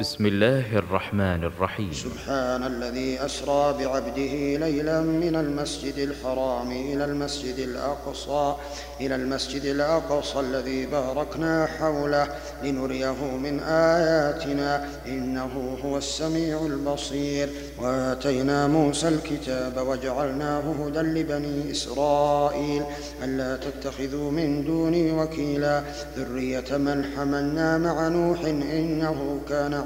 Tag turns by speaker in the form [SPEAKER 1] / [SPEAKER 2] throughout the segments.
[SPEAKER 1] بسم الله الرحمن الرحيم
[SPEAKER 2] سبحان الذي أسرى بعبده ليلا من المسجد الحرام إلى المسجد الأقصى إلى المسجد الأقصى الذي باركنا حوله لنريه من آياتنا إنه هو السميع البصير وآتينا موسى الكتاب وجعلناه هدى لبني إسرائيل ألا تتخذوا من دوني وكيلا ذرية من حملنا مع نوح إنه كان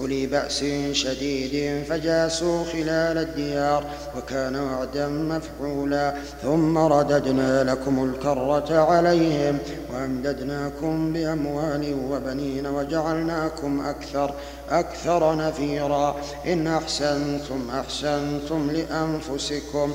[SPEAKER 2] أولي بأس شديد فجاسوا خلال الديار وكان وعدا مفعولا ثم رددنا لكم الكرة عليهم وأمددناكم بأموال وبنين وجعلناكم أكثر أكثر نفيرا إن أحسنتم أحسنتم لأنفسكم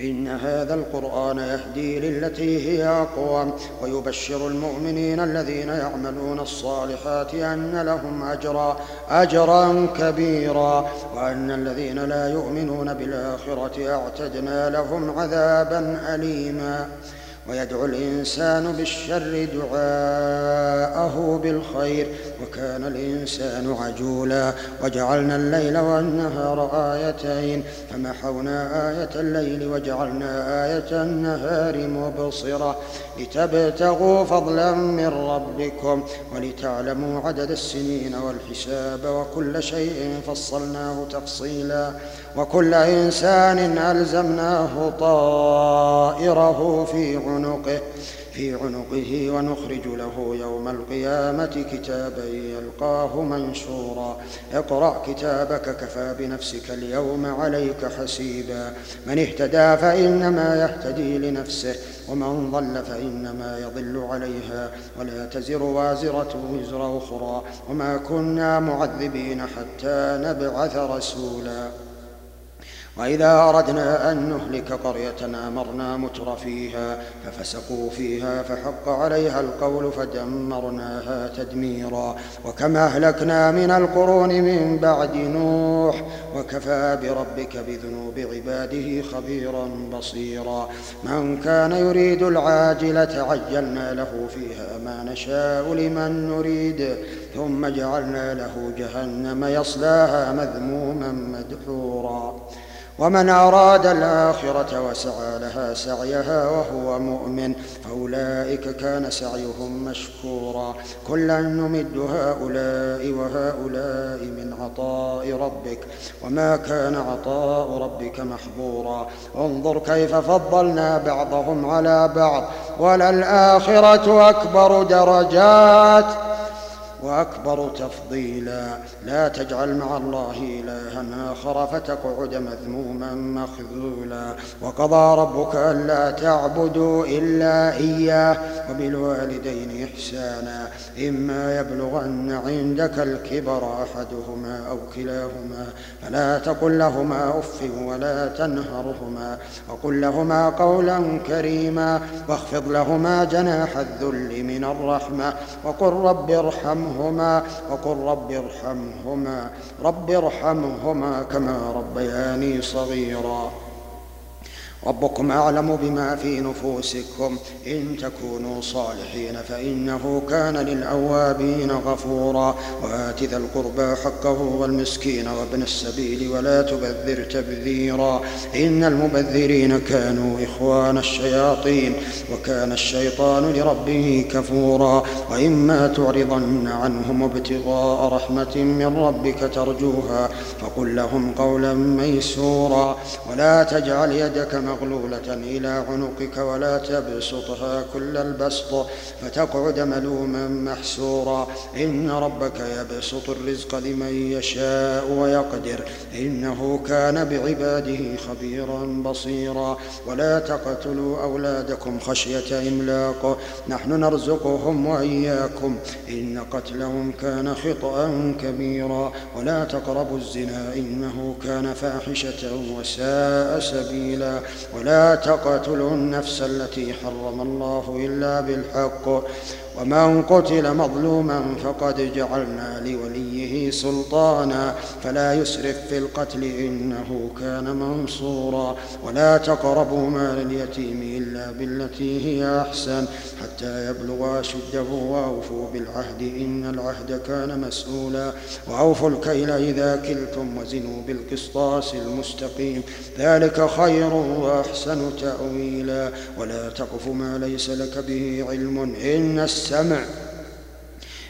[SPEAKER 2] إن هذا القرآن يهدي للتي هي أقوى ويبشر المؤمنين الذين يعملون الصالحات أن لهم أجرا أجرا كبيرا وأن الذين لا يؤمنون بالآخرة أعتدنا لهم عذابا أليما ويدعو الإنسان بالشر دعاءه بالخير وكان الإنسان عجولا وجعلنا الليل والنهار آيتين فمحونا آية الليل وجعلنا آية النهار مبصرة لتبتغوا فضلا من ربكم ولتعلموا عدد السنين والحساب وكل شيء فصلناه تفصيلا وكل إنسان ألزمناه طائره في عنقه في عنقه ونخرج له يوم القيامة كتابا يلقاه منشورا اقرأ كتابك كفى بنفسك اليوم عليك حسيبا من اهتدى فإنما يهتدي لنفسه ومن ضل فإنما يضل عليها ولا تزر وازرة وزر أخرى وما كنا معذبين حتى نبعث رسولا وإذا أردنا أن نهلك قرية أمرنا متر فيها ففسقوا فيها فحق عليها القول فدمرناها تدميرا وكما أهلكنا من القرون من بعد نوح وكفى بربك بذنوب عباده خبيرا بصيرا من كان يريد العاجلة عجلنا له فيها ما نشاء لمن نريد ثم جعلنا له جهنم يصلاها مذموما مدحورا ومن أراد الآخرة وسعى لها سعيها وهو مؤمن فأولئك كان سعيهم مشكورا كلا نمد هؤلاء وهؤلاء من عطاء ربك وما كان عطاء ربك محظورا انظر كيف فضلنا بعضهم على بعض وللآخرة أكبر درجات واكبر تفضيلا لا تجعل مع الله الها اخر فتقعد مذموما مخذولا وقضى ربك الا تعبدوا الا اياه وبالوالدين احسانا اما يبلغن عندك الكبر احدهما او كلاهما فلا تقل لهما اف ولا تنهرهما وقل لهما قولا كريما واخفض لهما جناح الذل من الرحمه وقل رب ارحم ارحمهما وقل رب ارحمهما رب ارحمهما كما ربياني صغيرا ربكم أعلم بما في نفوسكم إن تكونوا صالحين فإنه كان للأوابين غفورا وآت ذا القربى حقه والمسكين وابن السبيل ولا تبذر تبذيرا إن المبذرين كانوا إخوان الشياطين وكان الشيطان لربه كفورا وإما تعرضن عنهم ابتغاء رحمة من ربك ترجوها فقل لهم قولا ميسورا ولا تجعل يدك مغ مغلولة إلى عنقك ولا تبسطها كل البسط فتقعد ملوما محسورا إن ربك يبسط الرزق لمن يشاء ويقدر إنه كان بعباده خبيرا بصيرا ولا تقتلوا أولادكم خشية إملاق نحن نرزقهم وإياكم إن قتلهم كان خطأ كبيرا ولا تقربوا الزنا إنه كان فاحشة وساء سبيلا ولا تقتلوا النفس التي حرم الله إلا بالحق ومن قتل مظلوما فقد جعلنا لوليه سلطانا فلا يسرف في القتل إنه كان منصورا ولا تقربوا مال اليتيم إلا بالتي هي أحسن حتى يبلغ أشده وأوفوا بالعهد إن العهد كان مسؤولا وأوفوا الكيل إذا كلتم وزنوا بالقسطاس المستقيم ذلك خير وأحسن تأويلا ولا تقف ما ليس لك به علم إن الس السمع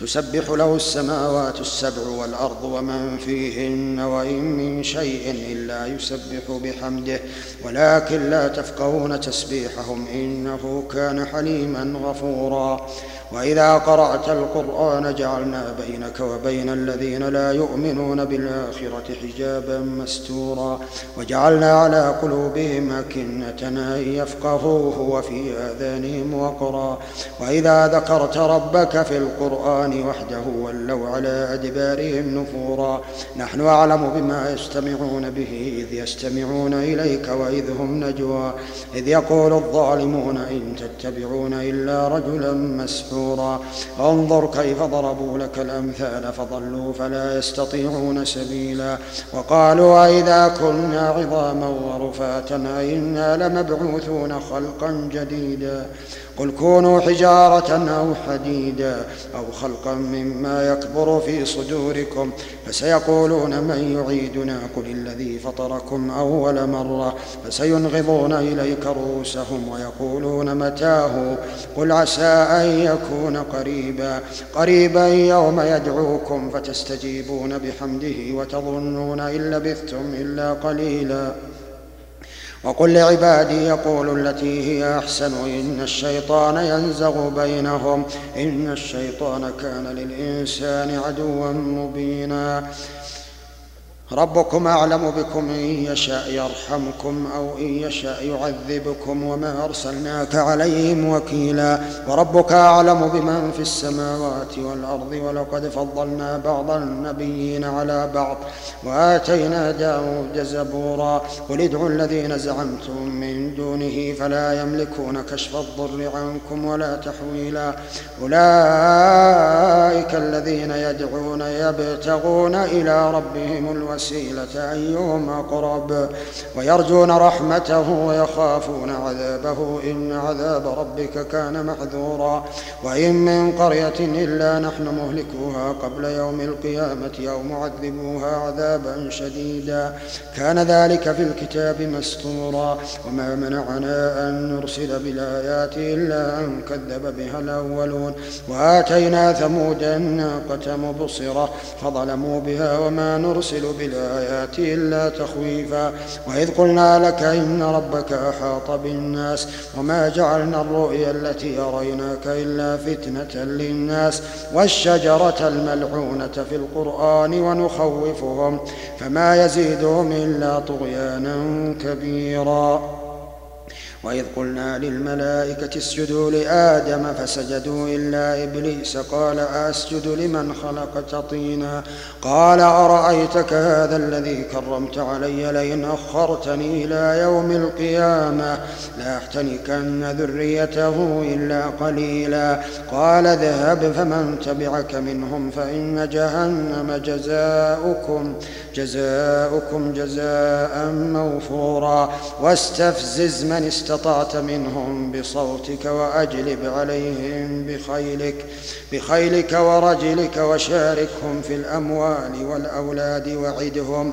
[SPEAKER 2] تسبح له السماوات السبع والأرض ومن فيهن وإن من شيء إلا يسبح بحمده ولكن لا تفقهون تسبيحهم إنه كان حليما غفورا وإذا قرأت القرآن جعلنا بينك وبين الذين لا يؤمنون بالآخرة حجابا مستورا وجعلنا على قلوبهم أكنة أن يفقهوه وفي آذانهم وقرا وإذا ذكرت ربك في القرآن الشيطان وحده ولوا على أدبارهم نفورا نحن أعلم بما يستمعون به إذ يستمعون إليك وإذ هم نجوى إذ يقول الظالمون إن تتبعون إلا رجلا مسحورا انظر كيف ضربوا لك الأمثال فضلوا فلا يستطيعون سبيلا وقالوا أئذا كنا عظاما ورفاتا أئنا لمبعوثون خلقا جديدا قل كونوا حجارة أو حديدا أو خلقا مما يكبر في صدوركم فسيقولون من يعيدنا قل الذي فطركم أول مرة فسينغضون إليك رؤوسهم ويقولون متاه قل عسى أن يكون قريبا قريبا يوم يدعوكم فتستجيبون بحمده وتظنون إن لبثتم إلا قليلا وقل لعبادي يقولوا التي هي أحسن إن الشيطان ينزغ بينهم إن الشيطان كان للإنسان عدوا مبينا ربكم أعلم بكم إن يشاء يرحمكم أو إن يشاء يعذبكم وما أرسلناك عليهم وكيلا وربك أعلم بمن في السماوات والأرض ولقد فضلنا بعض النبيين على بعض وآتينا داود زبورا قل ادعوا الذين زعمتم من دونه فلا يملكون كشف الضر عنكم ولا تحويلا أولئك الذين يدعون يبتغون إلى ربهم الوسيلة الوسيلة أيهم أقرب ويرجون رحمته ويخافون عذابه إن عذاب ربك كان محذورا وإن من قرية إلا نحن مهلكوها قبل يوم القيامة أو معذبوها عذابا شديدا كان ذلك في الكتاب مستورا وما منعنا أن نرسل بالآيات إلا أن كذب بها الأولون وآتينا ثمود الناقة مبصرة فظلموا بها وما نرسل بها الآيات إلا تخويفا وإذ قلنا لك إن ربك أحاط بالناس وما جعلنا الرؤيا التي أريناك إلا فتنة للناس والشجرة الملعونة في القرآن ونخوفهم فما يزيدهم إلا طغيانا كبيرا وإذ قلنا للملائكة اسجدوا لآدم فسجدوا إلا إبليس قال أسجد لمن خلقت طينا قال أرأيتك هذا الذي كرمت علي لئن أخرتني إلى يوم القيامة لأحتنكن ذريته إلا قليلا قال اذهب فمن تبعك منهم فإن جهنم جزاؤكم جزاؤكم جزاء موفورا واستفزز من استطعت منهم بصوتك وأجلب عليهم بخيلك بخيلك ورجلك وشاركهم في الأموال والأولاد وعدهم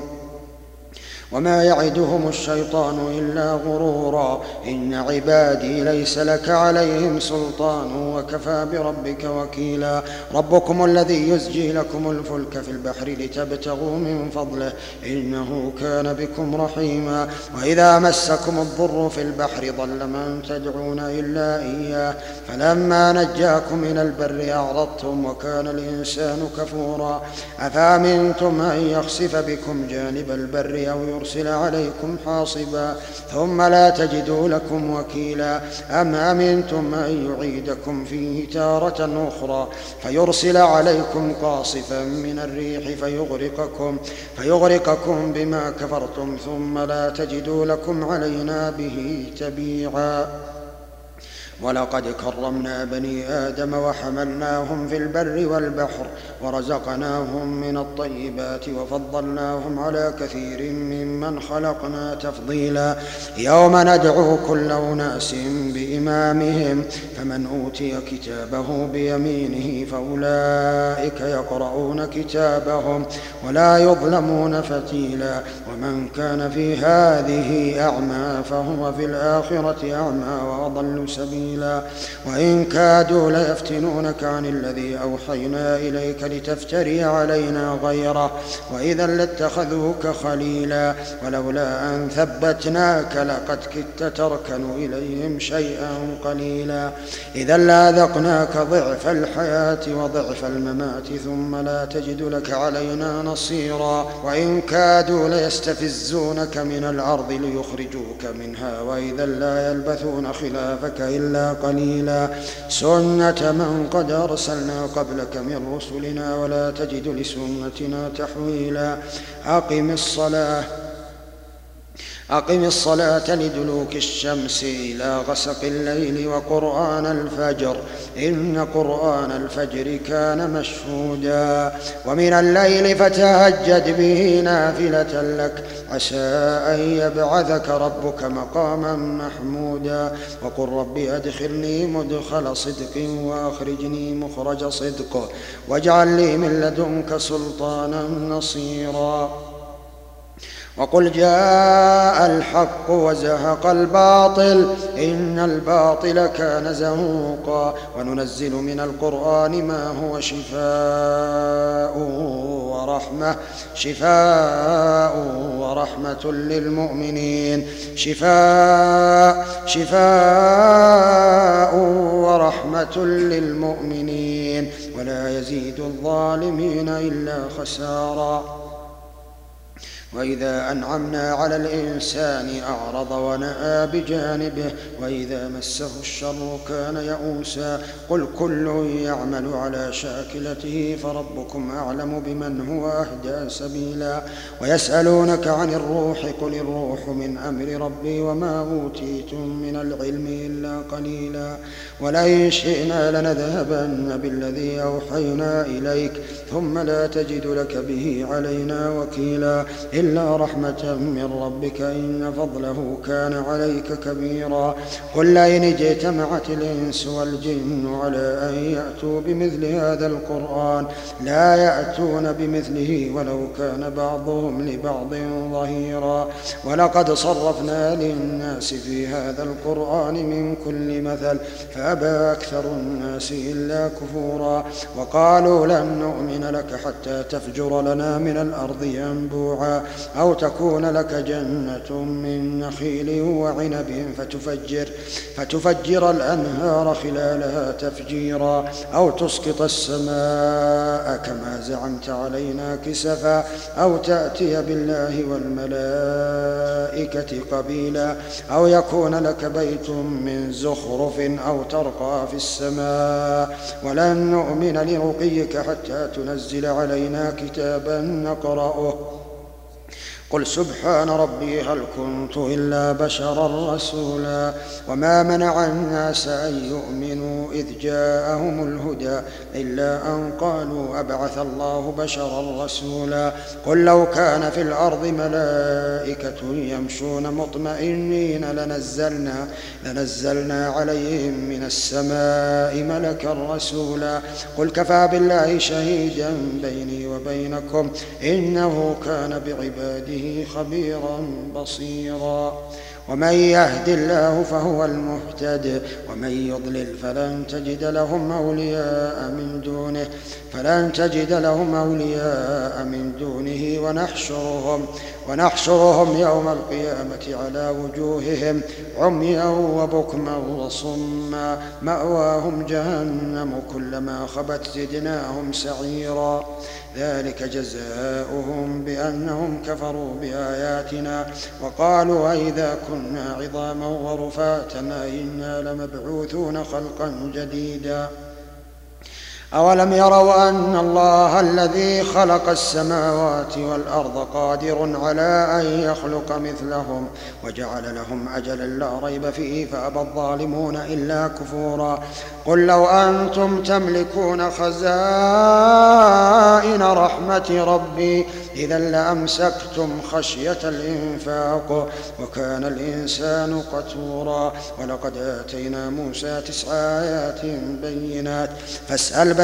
[SPEAKER 2] وما يعدهم الشيطان إلا غرورا إن عبادي ليس لك عليهم سلطان وكفى بربك وكيلا ربكم الذي يزجي لكم الفلك في البحر لتبتغوا من فضله إنه كان بكم رحيما وإذا مسكم الضر في البحر ضل من تدعون إلا إياه فلما نجاكم إلى البر أعرضتم وكان الإنسان كفورا أفأمنتم أن يخسف بكم جانب البر أو يرسل عليكم حاصبا ثم لا تجدوا لكم وكيلا أم أمنتم أن يعيدكم فيه تارة أخرى فيرسل عليكم قاصفا من الريح فيغرقكم فيغرقكم بما كفرتم ثم لا تجدوا لكم علينا به تبيعا ولقد كرمنا بني آدم وحملناهم في البر والبحر ورزقناهم من الطيبات وفضلناهم على كثير ممن خلقنا تفضيلا يوم ندعو كل أناس بإمامهم فمن أوتي كتابه بيمينه فأولئك يقرؤون كتابهم ولا يظلمون فتيلا ومن كان في هذه أعمى فهو في الآخرة أعمى وأضل سبيلا تفصيلا وإن كادوا ليفتنونك عن الذي أوحينا إليك لتفتري علينا غيره وإذا لاتخذوك خليلا ولولا أن ثبتناك لقد كدت تركن إليهم شيئا قليلا إذا لأذقناك ضعف الحياة وضعف الممات ثم لا تجد لك علينا نصيرا وإن كادوا ليستفزونك من الأرض ليخرجوك منها وإذا لا يلبثون خلافك إلا إلا قليلا سنة من قد أرسلنا قبلك من رسلنا ولا تجد لسنتنا تحويلا أقم الصلاة أقم الصلاة لدلوك الشمس إلى غسق الليل وقرآن الفجر إن قرآن الفجر كان مشهودا ومن الليل فتهجد به نافلة لك عسى أن يبعثك ربك مقاما محمودا وقل رب أدخلني مدخل صدق وأخرجني مخرج صدق واجعل لي من لدنك سلطانا نصيرا وقل جاء الحق وزهق الباطل إن الباطل كان زهوقا وننزل من القرآن ما هو شفاء ورحمة شفاء ورحمة للمؤمنين شفاء شفاء ورحمة للمؤمنين ولا يزيد الظالمين إلا خسارا واذا انعمنا على الانسان اعرض وناى بجانبه واذا مسه الشر كان يئوسا قل كل يعمل على شاكلته فربكم اعلم بمن هو اهدى سبيلا ويسالونك عن الروح قل الروح من امر ربي وما اوتيتم من العلم الا قليلا ولئن شئنا لنذهبن بالذي اوحينا اليك ثم لا تجد لك به علينا وكيلا إلا رحمة من ربك إن فضله كان عليك كبيرا قل لئن اجتمعت الإنس والجن على أن يأتوا بمثل هذا القرآن لا يأتون بمثله ولو كان بعضهم لبعض ظهيرا ولقد صرفنا للناس في هذا القرآن من كل مثل فأبى أكثر الناس إلا كفورا وقالوا لن نؤمن لك حتى تفجر لنا من الأرض ينبوعا أو تكون لك جنة من نخيل وعنب فتفجر فتفجر الأنهار خلالها تفجيرا أو تسقط السماء كما زعمت علينا كسفا أو تأتي بالله والملائكة قبيلا أو يكون لك بيت من زخرف أو ترقى في السماء ولن نؤمن لرقيك حتى تنزل علينا كتابا نقرأه قل سبحان ربي هل كنت إلا بشرا رسولا وما منع الناس أن يؤمنوا إذ جاءهم الهدى إلا أن قالوا أبعث الله بشرا رسولا قل لو كان في الأرض ملائكة يمشون مطمئنين لنزلنا لنزلنا عليهم من السماء ملكا رسولا قل كفى بالله شهيدا بيني وبينكم إنه كان بعباده به خبيرا بصيرا ومن يهد الله فهو المهتد ومن يضلل فلن تجد لهم أولياء من دونه فلن تجد لهم أولياء من دونه ونحشرهم ونحشرهم يوم القيامة على وجوههم عميا وبكما وصما مأواهم جهنم كلما خبت زدناهم سعيرا ذلك جزاؤهم بأنهم كفروا بآياتنا وقالوا أئذا كنا عظاما ورفاتا إنا لمبعوثون خلقا جديدا أولم يروا أن الله الذي خلق السماوات والأرض قادر على أن يخلق مثلهم وجعل لهم أجلا لا ريب فيه فأبى الظالمون إلا كفورا قل لو أنتم تملكون خزائن رحمة ربي إذا لأمسكتم خشية الإنفاق وكان الإنسان قتورا ولقد آتينا موسى تسع آيات بينات فاسأل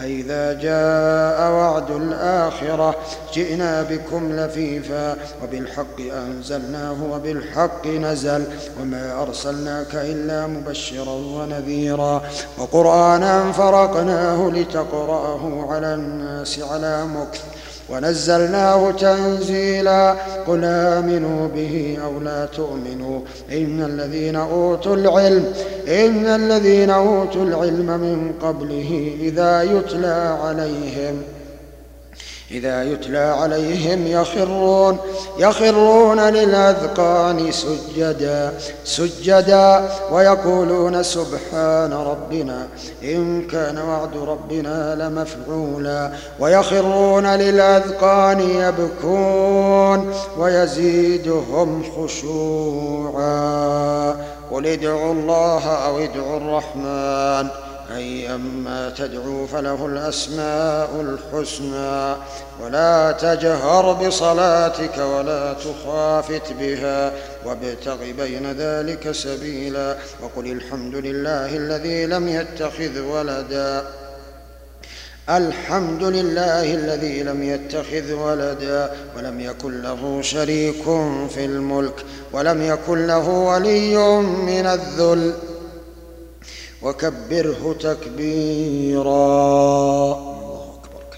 [SPEAKER 2] فإذا جاء وعد الآخرة جئنا بكم لفيفا وبالحق أنزلناه وبالحق نزل وما أرسلناك إلا مبشرا ونذيرا وقرآنا فرقناه لتقرأه على الناس على مكث ونزلناه تنزيلا قل آمنوا به أو لا تؤمنوا إن الذين أوتوا العلم إن الذين أوتوا العلم من قبله إذا يتلى عليهم ۖ إذا يتلى عليهم يخرون يخرون للأذقان سجدا سجدا ويقولون سبحان ربنا إن كان وعد ربنا لمفعولا ويخرون للأذقان يبكون ويزيدهم خشوعا قل ادعوا الله أو ادعوا الرحمن أي أما تدعو فله الأسماء الحسنى ولا تجهر بصلاتك ولا تخافت بها وابتغ بين ذلك سبيلا وقل الحمد لله الذي لم يتخذ ولدا الحمد لله الذي لم يتخذ ولدا ولم يكن له شريك في الملك ولم يكن له ولي من الذل وكبره تكبيرا